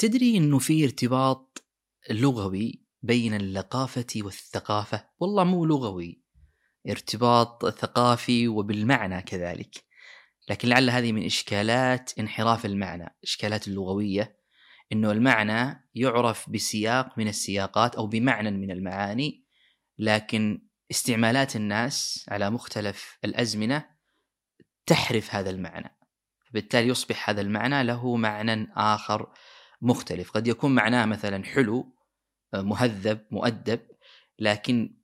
تدري إنه في ارتباط لغوي بين اللقافة والثقافة؟ والله مو لغوي ارتباط ثقافي وبالمعنى كذلك. لكن لعل هذه من إشكالات انحراف المعنى إشكالات اللغوية أنه المعنى يعرف بسياق من السياقات أو بمعنى من المعاني لكن استعمالات الناس على مختلف الأزمنة تحرف هذا المعنى. فبالتالي يصبح هذا المعنى له معنى آخر مختلف. قد يكون معناه مثلا حلو مهذب مؤدب لكن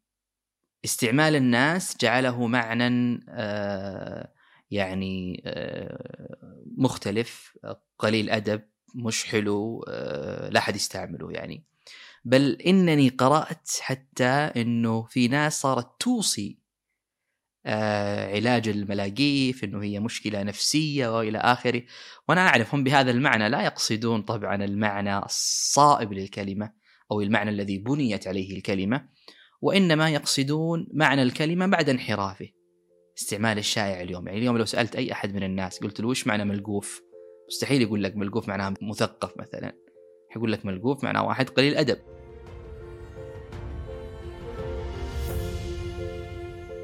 استعمال الناس جعله معنى آه، يعني آه، مختلف. قليل أدب مش حلو آه، لا أحد يستعمله يعني. بل إنني قرأت حتى إنه في ناس صارت توصي علاج الملاقيف إنه هي مشكلة نفسية وإلى آخره. وأنا أعرف هم بهذا المعنى لا يقصدون طبعا المعنى الصائب للكلمة أو المعنى الذي بنيت عليه الكلمة وإنما يقصدون معنى الكلمة بعد انحرافه. استعمال الشائع اليوم يعني اليوم لو سألت أي أحد من الناس قلت له وش معنى ملقوف؟ مستحيل يقول لك ملقوف معناه مثقف مثلا. يقول لك ملقوف معناه واحد قليل أدب.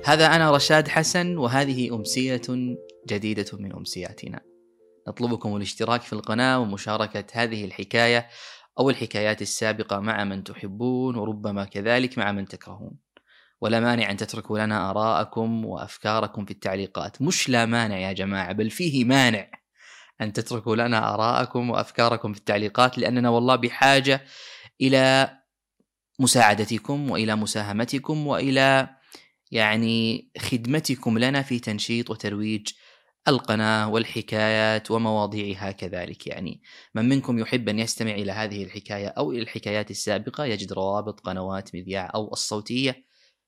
هذا أنا رشاد حسن وهذه أمسية جديدة من أمسياتنا. نطلبكم الاشتراك في القناة ومشاركة هذه الحكاية أو الحكايات السابقة مع من تحبون وربما كذلك مع من تكرهون. ولا مانع أن تتركوا لنا آراءكم وأفكاركم في التعليقات. مش لا مانع يا جماعة بل فيه مانع أن تتركوا لنا آراءكم وأفكاركم في التعليقات لأننا والله بحاجة إلى مساعدتكم وإلى مساهمتكم وإلى يعني خدمتكم لنا في تنشيط وترويج القناة والحكايات ومواضيعها كذلك. يعني من منكم يحب أن يستمع إلى هذه الحكاية أو إلى الحكايات السابقة يجد روابط قنوات مذياع أو الصوتية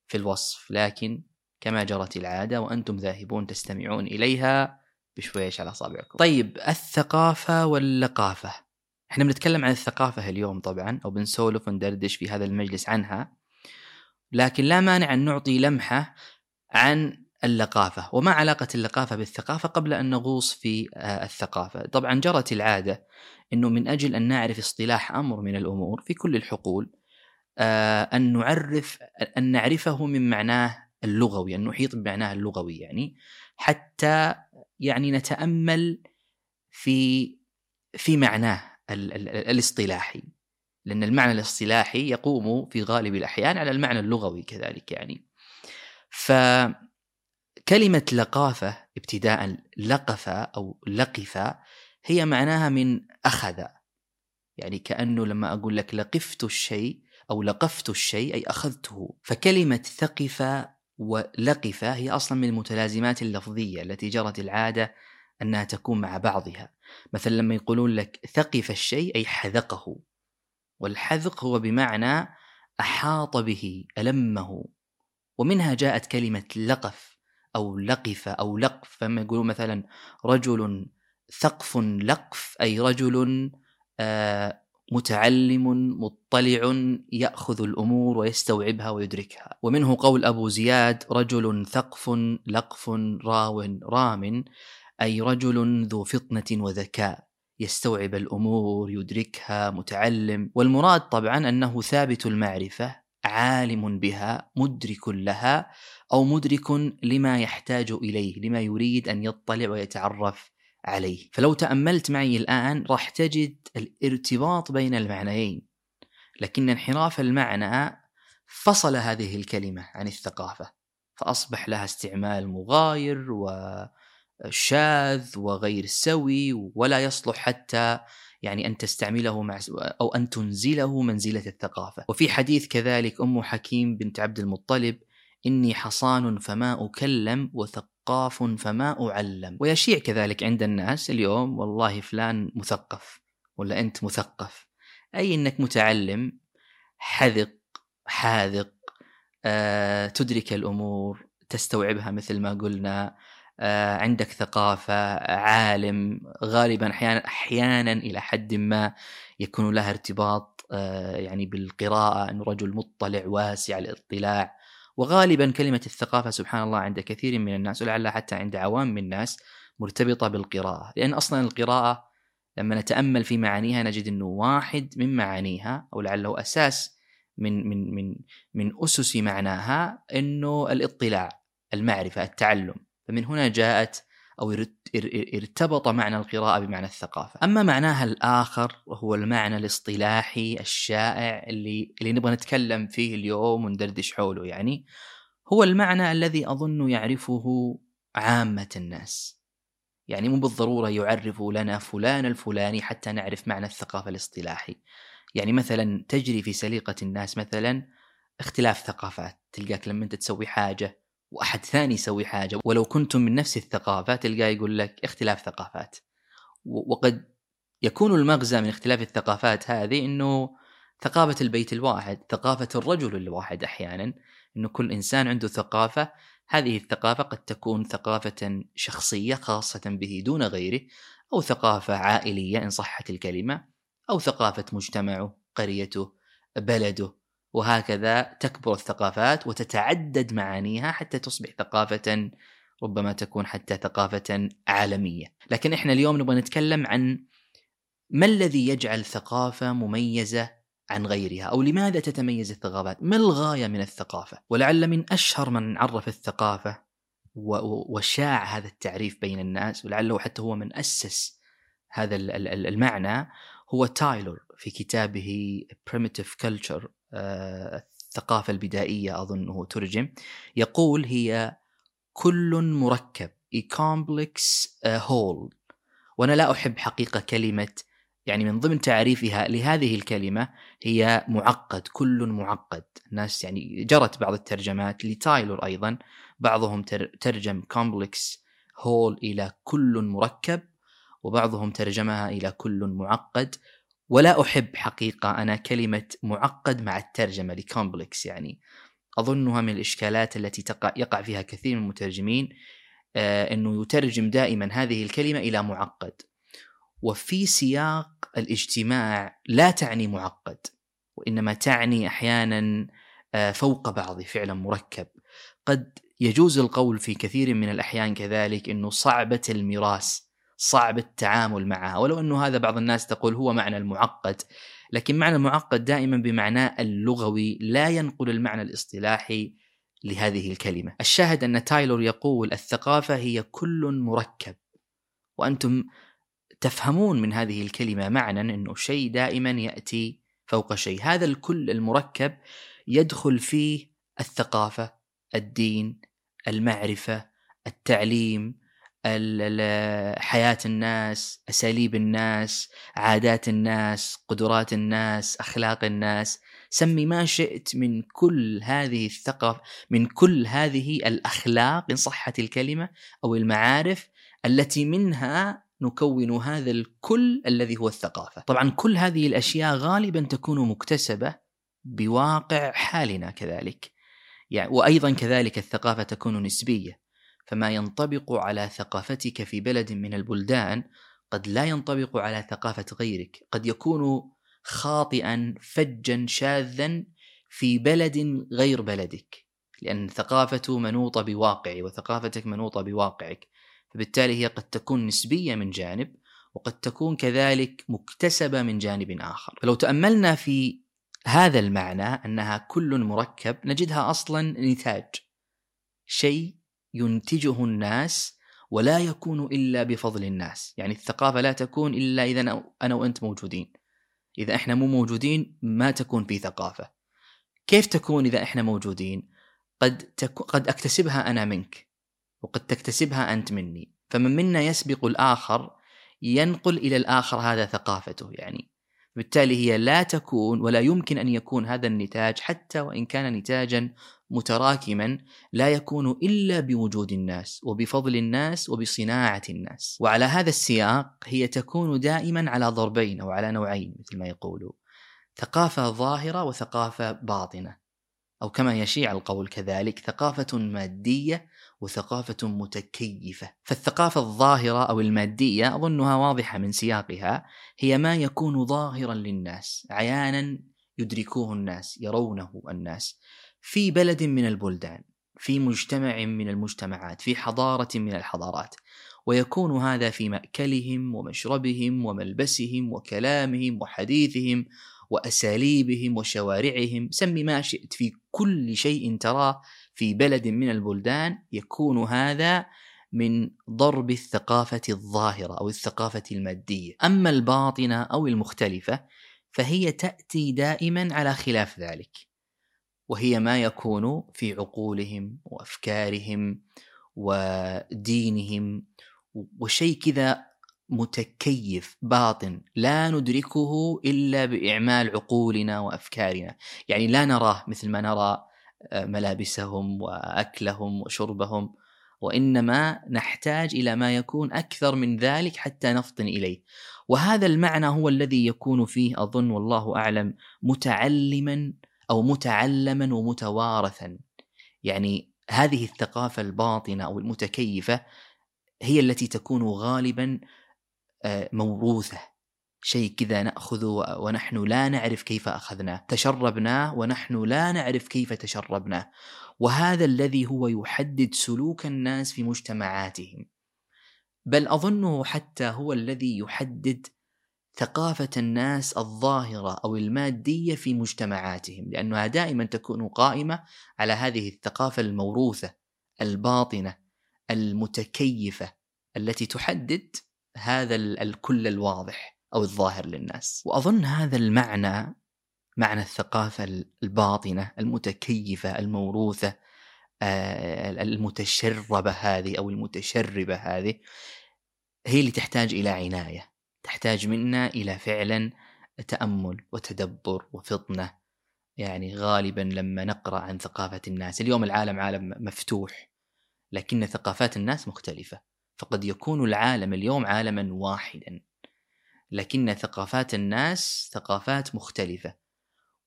في الوصف. لكن كما جرت العادة وأنتم ذاهبون تستمعون إليها بشويش على أصابعكم. طيب الثقافة واللقافة. إحنا بنتكلم عن الثقافة اليوم طبعا أو بنسولف وندردش في هذا المجلس عنها. لكن لا مانع أن نعطي لمحة عن اللقافة وما علاقة اللقافة بالثقافة قبل أن نغوص في آه، الثقافة. طبعا جرت العادة أنه من أجل أن نعرف اصطلاح أمر من الأمور في كل الحقول آه، أن نعرف أن نعرفه من معناه اللغوي أن نحيط بمعناه اللغوي يعني حتى يعني نتأمل في في معناه الاصطلاحي. لأن المعنى الاصطلاحي يقوم في غالب الأحيان على المعنى اللغوي كذلك يعني. ف كلمة لقافة ابتداء لقف أو لقف هي معناها من أخذ. يعني كأنه لما أقول لك لقفت الشيء أو لقفت الشيء أي أخذته. فكلمة ثقف ولقف هي أصلا من المتلازمات اللفظية التي جرت العادة أنها تكون مع بعضها. مثلا لما يقولون لك ثقف الشيء أي حذقه. والحذق هو بمعنى أحاط به ألمه. ومنها جاءت كلمة لقف أو لقف أو لقف. فما يقولون مثلا رجل ثقف لقف أي رجل آه، متعلم مطلع يأخذ الأمور ويستوعبها ويدركها. ومنه قول أبو زياد رجل ثقف لقف راو رام أي رجل ذو فطنة وذكاء. يستوعب الأمور يدركها متعلم. والمراد طبعا أنه ثابت المعرفة عالم بها مدرك لها أو مدرك لما يحتاج إليه لما يريد أن يطلع ويتعرف عليه. فلو تأملت معي الآن راح تجد الارتباط بين المعنيين. لكن انحراف المعنى فصل هذه الكلمة عن الثقافة. فأصبح لها استعمال مغاير وشاذ وغير سوي ولا يصلح حتى يعني أن تستعمله مع أو أن تنزله منزلة الثقافة. وفي حديث كذلك أم حكيم بنت عبد المطلب إني حصان فما أكلم وثقاف فما أعلم. ويشيع كذلك عند الناس اليوم والله فلان مثقف ولا أنت مثقف. أي أنك متعلم حذق حاذق أه، تدرك الأمور تستوعبها مثل ما قلنا آه، عندك ثقافة عالم غالبا أحيانا أحيانا إلى حد ما يكون لها ارتباط آه، يعني بالقراءة أنه رجل مطلع واسع الاطلاع. وغالبا كلمة الثقافة سبحان الله عند كثير من الناس ولعلها حتى عند عوام من الناس مرتبطة بالقراءة. لأن أصلا القراءة لما نتأمل في معانيها نجد إنه واحد من معانيها أو لعله أساس من من من من أسس معناها إنه الاطلاع المعرفة التعلم. فمن هنا جاءت أو ارتبط معنى القراءة بمعنى الثقافة. أما معناها الآخر وهو المعنى الاصطلاحي الشائع اللي اللي نبغى نتكلم فيه اليوم وندردش حوله يعني هو المعنى الذي أظن يعرفه عامة الناس. يعني مو بالضرورة يعرف لنا فلان الفلاني حتى نعرف معنى الثقافة الاصطلاحي. يعني مثلا تجري في سليقة الناس مثلا اختلاف ثقافات تلقاك لما أنت تسوي حاجة وأحد ثاني يسوي حاجة. ولو كنتم من نفس الثقافه تلقاه يقول لك اختلاف ثقافات. وقد يكون المغزى من اختلاف الثقافات هذه إنه ثقافة البيت الواحد ثقافة الرجل الواحد أحيانا إنه كل إنسان عنده ثقافة. هذه الثقافة قد تكون ثقافة شخصية خاصة به دون غيره أو ثقافة عائلية إن صحت الكلمة أو ثقافة مجتمعه قريته بلده. وهكذا تكبر الثقافات وتتعدد معانيها حتى تصبح ثقافة ربما تكون حتى ثقافة عالمية. لكن إحنا اليوم نبغى نتكلم عن ما الذي يجعل ثقافة مميزة عن غيرها؟ أو لماذا تتميز الثقافات؟ ما الغاية من الثقافة؟ ولعل من أشهر من عرف الثقافة وشاع هذا التعريف بين الناس ولعله حتى هو من أسس هذا المعنى هو تايلور في كتابه Primitive Culture. الثقافة البدائية أظنه ترجم يقول هي كل مركب a complex whole. وأنا لا أحب حقيقة كلمة يعني من ضمن تعريفها لهذه الكلمة هي معقد كل معقد. الناس يعني جرت بعض الترجمات لتايلور أيضا بعضهم ترجم complex whole إلى كل مركب وبعضهم ترجمها إلى كل معقد. ولا أحب حقيقة أنا كلمة معقد مع الترجمة ل complex يعني. أظنها من الإشكالات التي تقع يقع فيها كثير من المترجمين آه إنه يترجم دائما هذه الكلمة إلى معقد. وفي سياق الاجتماع لا تعني معقد وإنما تعني أحيانا آه فوق بعض فعلا مركب. قد يجوز القول في كثير من الأحيان كذلك إنه صعبة الميراث. صعب التعامل معها. ولو أنه هذا بعض الناس تقول هو معنى المعقد لكن معنى المعقد دائما بمعناه اللغوي لا ينقل المعنى الاصطلاحي لهذه الكلمة. الشاهد أن تايلور يقول الثقافة هي كل مركب وأنتم تفهمون من هذه الكلمة معنى إنه شيء دائما يأتي فوق شيء. هذا الكل المركب يدخل فيه الثقافة الدين المعرفة التعليم حياة الناس أساليب الناس عادات الناس قدرات الناس أخلاق الناس. سمي ما شئت من كل هذه الثقافة من كل هذه الأخلاق إن صحت الكلمة أو المعارف التي منها نكون هذا الكل الذي هو الثقافة. طبعا كل هذه الأشياء غالبا تكون مكتسبة بواقع حالنا كذلك. يعني وأيضا كذلك الثقافة تكون نسبية. فما ينطبق على ثقافتك في بلد من البلدان قد لا ينطبق على ثقافة غيرك. قد يكون خاطئا فجا شاذا في بلد غير بلدك. لأن ثقافته منوطة بواقعي وثقافتك منوطة بواقعك. فبالتالي هي قد تكون نسبية من جانب وقد تكون كذلك مكتسبة من جانب آخر. فلو تأملنا في هذا المعنى أنها كل مركب نجدها أصلا نتاج. شيء ينتجه الناس ولا يكون إلا بفضل الناس، يعني الثقافة لا تكون إلا إذا أنا وأنت موجودين. إذا إحنا مو موجودين ما تكون في ثقافة. كيف تكون إذا إحنا موجودين؟ قد تكو قد أكتسبها أنا منك وقد تكتسبها أنت مني، فمن منا يسبق الآخر ينقل إلى الآخر هذا ثقافته يعني. بالتالي هي لا تكون ولا يمكن أن يكون هذا النتاج حتى وإن كان نتاجا متراكما لا يكون إلا بوجود الناس وبفضل الناس وبصناعة الناس. وعلى هذا السياق هي تكون دائما على ضربين أو على نوعين مثل ما يقولوا. ثقافة ظاهرة وثقافة باطنة. أو كما يشيع القول كذلك ثقافة مادية وثقافة متكيفة. فالثقافة الظاهرة أو المادية أظنها واضحة من سياقها هي ما يكون ظاهرا للناس عيانا يدركوه الناس يرونه الناس. في بلد من البلدان في مجتمع من المجتمعات في حضارة من الحضارات ويكون هذا في مأكلهم ومشربهم وملبسهم وكلامهم وحديثهم وأساليبهم وشوارعهم. سمي ما شئت في كل شيء تراه في بلد من البلدان يكون هذا من ضرب الثقافة الظاهرة أو الثقافة المادية. أما الباطنة أو المختلفة فهي تأتي دائما على خلاف ذلك. وهي ما يكون في عقولهم وأفكارهم ودينهم وشيء كذا متكيف باطن لا ندركه إلا بإعمال عقولنا وأفكارنا، يعني لا نراه مثل ما نرى آه، ملابسهم وأكلهم وشربهم وإنما نحتاج إلى ما يكون أكثر من ذلك حتى نفطن إليه. وهذا المعنى هو الذي يكون فيه أظن والله أعلم متعلما أو متعلما ومتوارثا. يعني هذه الثقافة الباطنة أو المتكيفة هي التي تكون غالبا آه، موروثة شيء كذا ناخذه ونحن لا نعرف كيف أخذناه، تشربناه ونحن لا نعرف كيف تشربناه، وهذا الذي هو يحدد سلوك الناس في مجتمعاتهم. بل أظنه حتى هو الذي يحدد ثقافة الناس الظاهرة أو المادية في مجتمعاتهم لأنها دائما تكون قائمة على هذه الثقافة الموروثة الباطنة المتكيفة التي تحدد هذا الكل الواضح أو الظاهر للناس. وأظن هذا المعنى معنى الثقافة الباطنة المتكيفة الموروثة آه، المتشربة هذه أو المتشربة هذه هي اللي تحتاج إلى عناية. تحتاج منا إلى فعلا تأمل وتدبر وفطنة. يعني غالبا لما نقرأ عن ثقافة الناس اليوم العالم عالم مفتوح لكن ثقافات الناس مختلفة فقد يكون العالم اليوم عالما واحدا. لكن ثقافات الناس ثقافات مختلفة.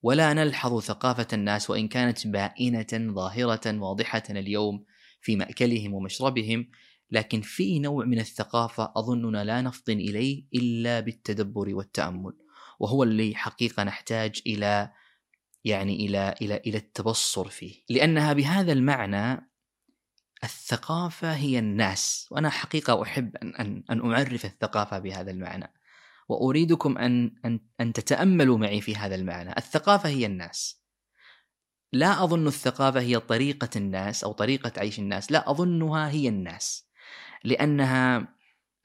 ولا نلحظ ثقافة الناس وإن كانت بائنة ظاهرة واضحة اليوم في مأكلهم ومشربهم لكن في نوع من الثقافة أظننا لا نفطن إليه إلا بالتدبر والتأمل وهو اللي حقيقة نحتاج إلى يعني إلى إلى إلى التبصر فيه. لأنها بهذا المعنى الثقافة هي الناس وأنا حقيقة أحب أن أن أن أعرف الثقافة بهذا المعنى وأريدكم أن أن أن تتأملوا معي في هذا المعنى. الثقافة هي الناس. لا أظن الثقافة هي طريقة الناس أو طريقة عيش الناس لا أظنها هي الناس. لأنها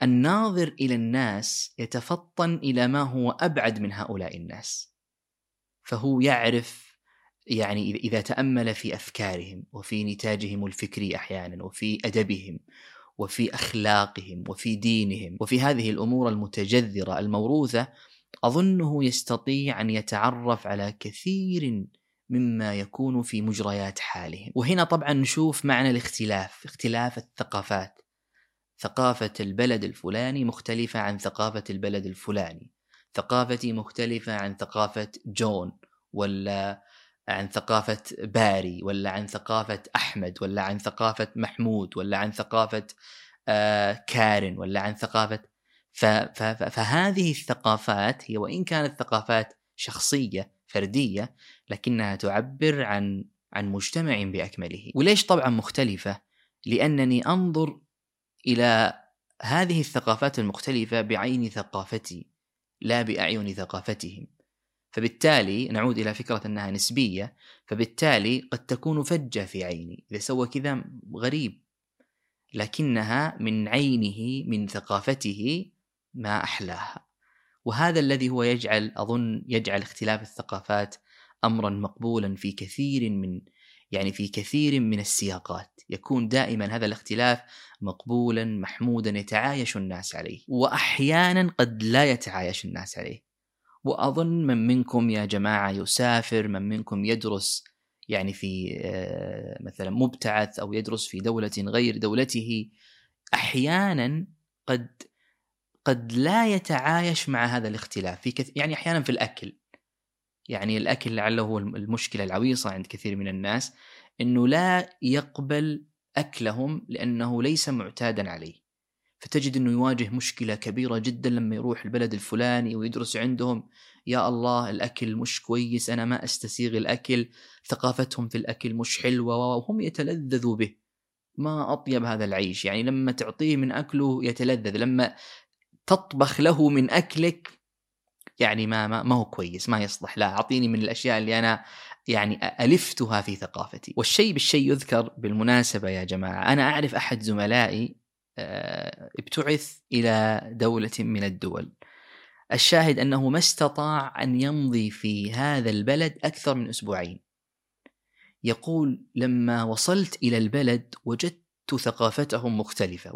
الناظر إلى الناس يتفطن إلى ما هو أبعد من هؤلاء الناس. فهو يعرف يعني اذا تأمل في أفكارهم وفي نتاجهم الفكري أحيانا وفي أدبهم وفي أخلاقهم وفي دينهم وفي هذه الأمور المتجذرة الموروثة أظنه يستطيع أن يتعرف على كثير مما يكون في مجريات حالهم. وهنا طبعا نشوف معنى الاختلاف اختلاف الثقافات. ثقافة البلد الفلاني مختلفة عن ثقافة البلد الفلاني. ثقافتي مختلفة عن ثقافة جون ولا عن ثقافة باري ولا عن ثقافة أحمد ولا عن ثقافة محمود ولا عن ثقافة آه كارن ولا عن ثقافة. فهذه الثقافات هي وإن كانت ثقافات شخصية فردية لكنها تعبر عن عن مجتمع بأكمله. وليش طبعا مختلفة؟ لأنني أنظر إلى هذه الثقافات المختلفة بعين ثقافتي لا بأعين ثقافتهم. فبالتالي نعود إلى فكرة أنها نسبية فبالتالي قد تكون فجة في عيني إذا سوى كذا غريب. لكنها من عينه من ثقافته ما أحلاها. وهذا الذي هو يجعل أظن يجعل اختلاف الثقافات أمرا مقبولا في كثير من يعني في كثير من السياقات. يكون دائما هذا الاختلاف مقبولا محمودا يتعايش الناس عليه واحيانا قد لا يتعايش الناس عليه. وأظن من منكم يا جماعة يسافر من منكم يدرس يعني في آه، مثلا مبتعث أو يدرس في دولة غير دولته أحيانا قد قد لا يتعايش مع هذا الاختلاف. في كث... يعني أحيانا في الأكل. يعني الأكل لعله هو المشكلة العويصة عند كثير من الناس. إنه لا يقبل أكلهم لأنه ليس معتادا عليه. فتجد إنه يواجه مشكلة كبيرة جدا لما يروح البلد الفلاني ويدرس عندهم يا الله الأكل مش كويس أنا ما أستسيغ الأكل ثقافتهم في الأكل مش حلوة. وهم يتلذذوا به. ما أطيب هذا العيش. يعني لما تعطيه من أكله يتلذذ. لما تطبخ له من أكلك يعني ما ما, هو كويس ما يصلح. لا أعطيني من الأشياء اللي أنا يعني ألفتها في ثقافتي. والشيء بالشيء يذكر بالمناسبة يا جماعة أنا أعرف أحد زملائي ابتعث إلى دولة من الدول. الشاهد أنه ما استطاع أن يمضي في هذا البلد أكثر من أسبوعين. يقول لما وصلت إلى البلد وجدت ثقافتهم مختلفة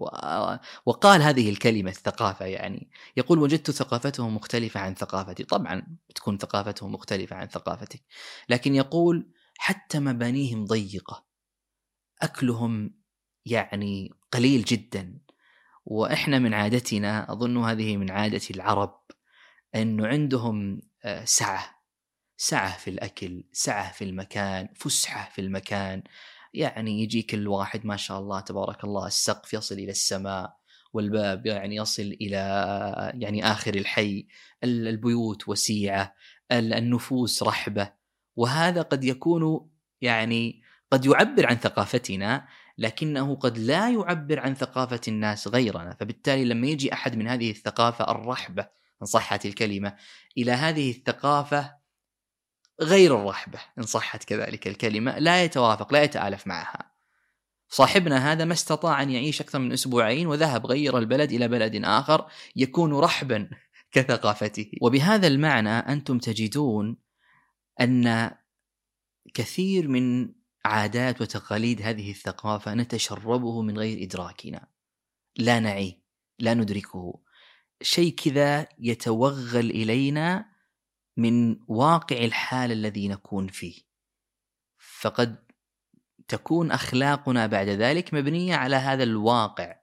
وقال هذه الكلمة الثقافة يعني. يقول وجدت ثقافتهم مختلفة عن ثقافتي. طبعا تكون ثقافتهم مختلفة عن ثقافتك. لكن يقول حتى مبانيهم ضيقة. أكلهم يعني قليل جدا. وإحنا من عادتنا أظن هذه من عادة العرب أنه عندهم آه، سعة. سعة في الأكل سعة في المكان فسحة في المكان. يعني يجيك الواحد ما شاء الله تبارك الله السقف يصل إلى السماء والباب يعني يصل إلى يعني آخر الحي البيوت وسيعة النفوس رحبة. وهذا قد يكون يعني قد يعبر عن ثقافتنا لكنه قد لا يعبر عن ثقافة الناس غيرنا. فبالتالي لما يجي أحد من هذه الثقافة الرحبة إن صحت الكلمة إلى هذه الثقافة غير الرحبة إن صحت كذلك الكلمة لا يتوافق لا يتآلف معها. صاحبنا هذا ما استطاع أن يعيش أكثر من أسبوعين وذهب غير البلد إلى بلد آخر يكون رحبا كثقافته. وبهذا المعنى أنتم تجدون أن كثير من عادات وتقاليد هذه الثقافة نتشربه من غير إدراكنا. لا نعي لا ندركه. شيء كذا يتوغل إلينا من واقع الحال الذي نكون فيه. فقد تكون أخلاقنا بعد ذلك مبنية على هذا الواقع.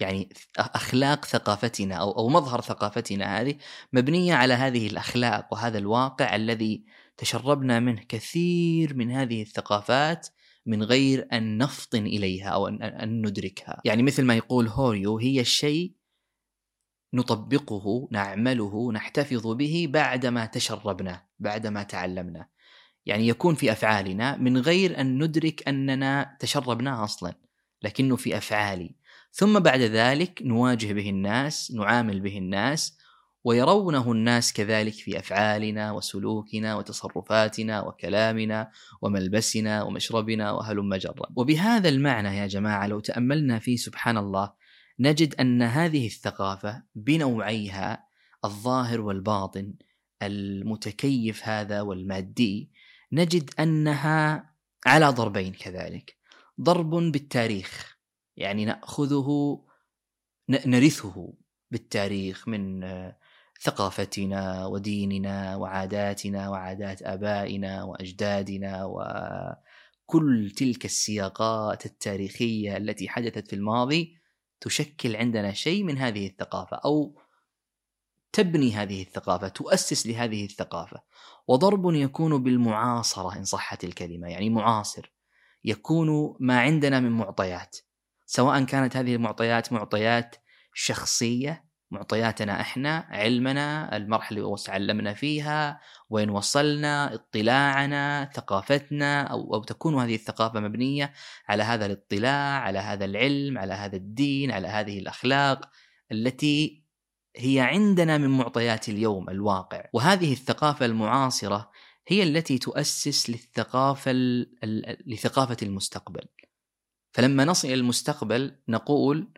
يعني أخلاق ثقافتنا أو أو مظهر ثقافتنا هذه مبنية على هذه الأخلاق وهذا الواقع الذي تشربنا منه كثير من هذه الثقافات من غير أن نفطن إليها أو أن ندركها، يعني مثل ما يقول هوريو هي الشيء نطبقه نعمله نحتفظ به بعدما تشربناه بعدما تعلمناه. يعني يكون في أفعالنا من غير أن ندرك أننا تشربناه أصلا لكنه في أفعالي. ثم بعد ذلك نواجه به الناس نعامل به الناس ويرونه الناس كذلك في أفعالنا وسلوكنا وتصرفاتنا وكلامنا وملبسنا ومشربنا وهلم جرا وبهذا المعنى يا جماعة لو تأملنا فيه سبحان الله نجد أن هذه الثقافة بنوعيها الظاهر والباطن المتكيف هذا والمادي نجد أنها على ضربين كذلك. ضرب بالتاريخ يعني نأخذه نرثه بالتاريخ من ثقافتنا وديننا وعاداتنا وعادات آبائنا وأجدادنا وكل تلك السياقات التاريخية التي حدثت في الماضي تشكل عندنا شيء من هذه الثقافة أو تبني هذه الثقافة تؤسس لهذه الثقافة. وضرب يكون بالمعاصرة إن صحت الكلمة يعني معاصر. يكون ما عندنا من معطيات. سواء كانت هذه المعطيات معطيات شخصية معطياتنا إحنا علمنا المرحلة اللي تعلمنا فيها وين وصلنا اطلاعنا ثقافتنا أو أو تكون هذه الثقافة مبنية على هذا الاطلاع على هذا العلم على هذا الدين على هذه الأخلاق التي هي عندنا من معطيات اليوم الواقع. وهذه الثقافة المعاصرة هي التي تؤسس للثقافه لثقافة المستقبل. فلما نصل إلى المستقبل نقول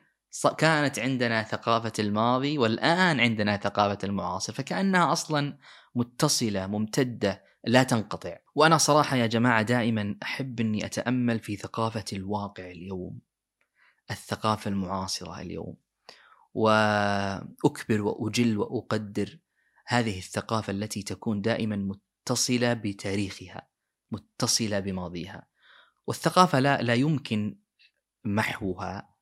كانت عندنا ثقافة الماضي والآن عندنا ثقافة المعاصر فكأنها أصلا متصلة ممتدة لا تنقطع. وأنا صراحة يا جماعة دائما أحب أني أتأمل في ثقافة الواقع اليوم الثقافة المعاصرة اليوم. وأكبر وأجل وأقدر هذه الثقافة التي تكون دائما متصلة بتاريخها متصلة بماضيها. والثقافة لا لا يمكن محوها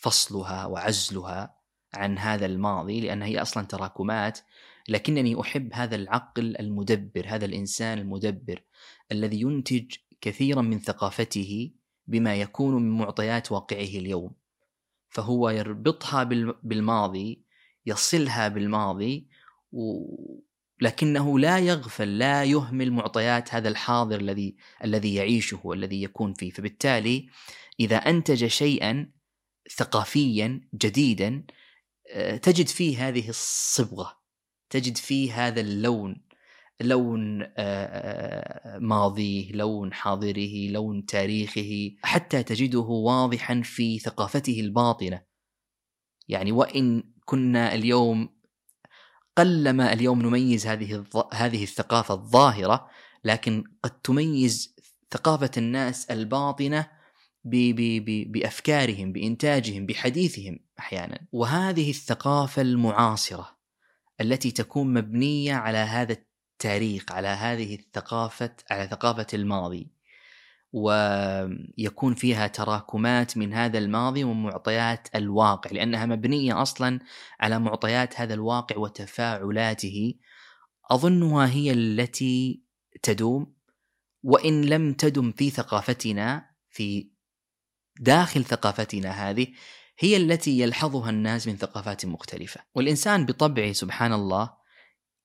فصلها وعزلها عن هذا الماضي لأن هي أصلا تراكمات لكنني أحب هذا العقل المدبر هذا الإنسان المدبر الذي ينتج كثيرا من ثقافته بما يكون من معطيات واقعه اليوم. فهو يربطها بالماضي يصلها بالماضي لكنه لا يغفل لا يهمل معطيات هذا الحاضر الذي الذي يعيشه والذي يكون فيه. فبالتالي إذا أنتج شيئا ثقافيا جديدا آه، تجد فيه هذه الصبغة تجد فيه هذا اللون لون آه، آه، ماضيه لون حاضره لون تاريخه حتى تجده واضحا في ثقافته الباطنة. يعني وإن كنا اليوم قلما اليوم نميز هذه هذه الثقافة الظاهرة لكن قد تميز ثقافة الناس الباطنة بأفكارهم بإنتاجهم بحديثهم أحيانا. وهذه الثقافة المعاصرة التي تكون مبنية على هذا التاريخ على هذه الثقافة على ثقافة الماضي. ويكون فيها تراكمات من هذا الماضي ومعطيات الواقع لأنها مبنية أصلا على معطيات هذا الواقع وتفاعلاته. أظنها هي التي تدوم. وإن لم تدم في ثقافتنا في داخل ثقافتنا هذه هي التي يلحظها الناس من ثقافات مختلفة. والإنسان بطبعه سبحان الله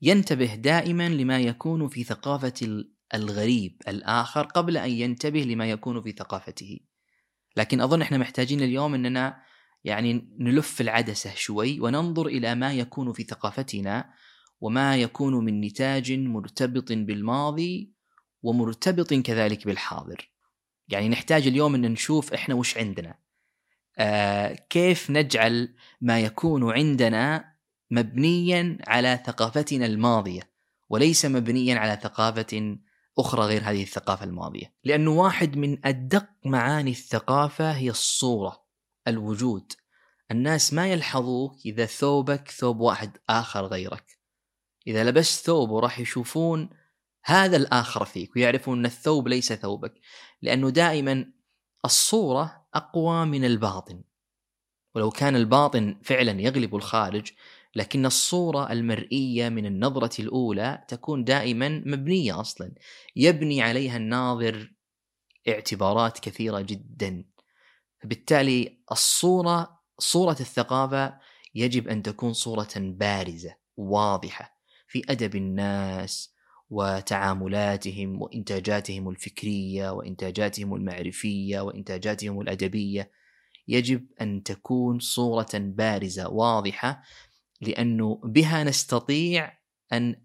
ينتبه دائما لما يكون في ثقافة الغريب الآخر قبل أن ينتبه لما يكون في ثقافته. لكن أظن إحنا محتاجين اليوم أننا يعني نلف العدسة شوي وننظر إلى ما يكون في ثقافتنا وما يكون من نتاج مرتبط بالماضي ومرتبط كذلك بالحاضر. يعني نحتاج اليوم أن نشوف إحنا وش عندنا. آه كيف نجعل ما يكون عندنا مبنيا على ثقافتنا الماضية وليس مبنيا على ثقافة أخرى غير هذه الثقافة الماضية. لأنه واحد من أدق معاني الثقافة هي الصورة الوجود. الناس ما يلحظوك إذا ثوبك ثوب واحد آخر غيرك. إذا لبست ثوب وراح يشوفون هذا الآخر فيك ويعرفون أن الثوب ليس ثوبك لأنه دائما الصورة أقوى من الباطن. ولو كان الباطن فعلا يغلب الخارج لكن الصورة المرئية من النظرة الأولى تكون دائما مبنية أصلا يبني عليها الناظر اعتبارات كثيرة جدا. فبالتالي الصورة صورة الثقافة يجب أن تكون صورة بارزة واضحة في أدب الناس وتعاملاتهم وإنتاجاتهم الفكرية وإنتاجاتهم المعرفية وإنتاجاتهم الأدبية يجب أن تكون صورة بارزة واضحة لأنه بها نستطيع أن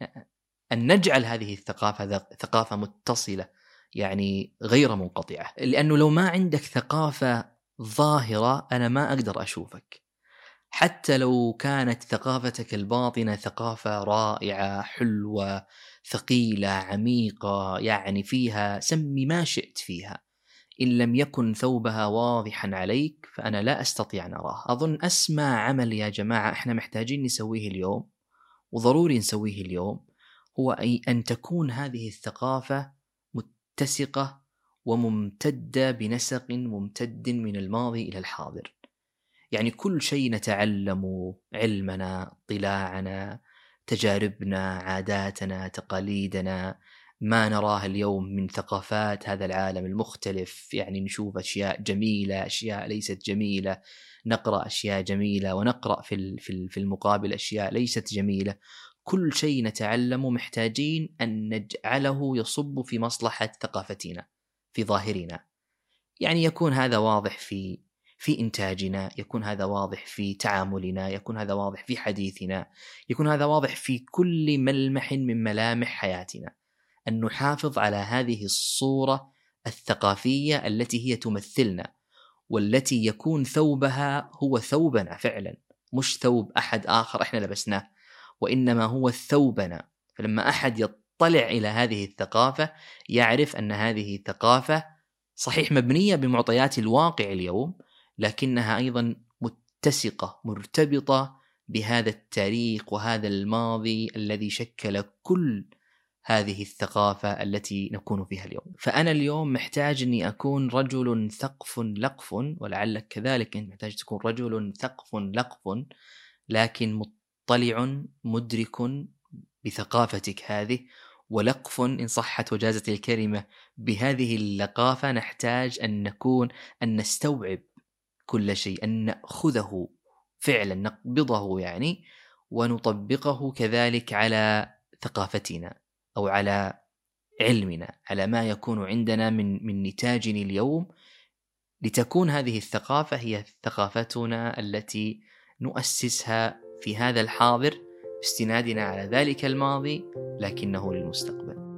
أن نجعل هذه الثقافة ثقافة متصلة يعني غير منقطعة. لأنه لو ما عندك ثقافة ظاهرة أنا ما أقدر أشوفك. حتى لو كانت ثقافتك الباطنة ثقافة رائعة حلوة ثقيلة عميقة يعني فيها سمي ما شئت فيها. إن لم يكن ثوبها واضحا عليك فأنا لا أستطيع أن أراه أظن أسمى عمل يا جماعة إحنا محتاجين نسويه اليوم وضروري نسويه اليوم هو أن تكون هذه الثقافة متسقة وممتدة بنسق ممتد من الماضي إلى الحاضر. يعني كل شيء نتعلم علمنا اطلاعنا تجاربنا عاداتنا تقاليدنا ما نراه اليوم من ثقافات هذا العالم المختلف. يعني نشوف أشياء جميلة أشياء ليست جميلة. نقرأ أشياء جميلة ونقرأ في في المقابل أشياء ليست جميلة. كل شيء نتعلمه محتاجين أن نجعله يصب في مصلحة ثقافتنا في ظاهرنا. يعني يكون هذا واضح في في إنتاجنا يكون هذا واضح في تعاملنا يكون هذا واضح في حديثنا يكون هذا واضح في كل ملمح من ملامح حياتنا. أن نحافظ على هذه الصورة الثقافية التي هي تمثلنا والتي يكون ثوبها هو ثوبنا فعلا مش ثوب أحد آخر إحنا لبسناه وإنما هو ثوبنا. فلما أحد يطلع إلى هذه الثقافة يعرف أن هذه الثقافه صحيح مبنية بمعطيات الواقع اليوم لكنها أيضا متسقة مرتبطة بهذا التاريخ وهذا الماضي الذي شكل كل هذه الثقافة التي نكون فيها اليوم. فأنا اليوم محتاج أني أكون رجل ثقف لقف ولعلك كذلك أنت محتاج تكون رجل ثقف لقف لكن مطلع مدرك بثقافتك هذه ولقف إن صحت وجازت الكلمة بهذه اللقافة نحتاج أن نكون أن نستوعب كل شيء أن نأخذه فعلا نقبضه يعني ونطبقه كذلك على ثقافتنا أو على علمنا على ما يكون عندنا من من نتاج اليوم. لتكون هذه الثقافة هي ثقافتنا التي نؤسسها في هذا الحاضر استنادنا على ذلك الماضي لكنه للمستقبل.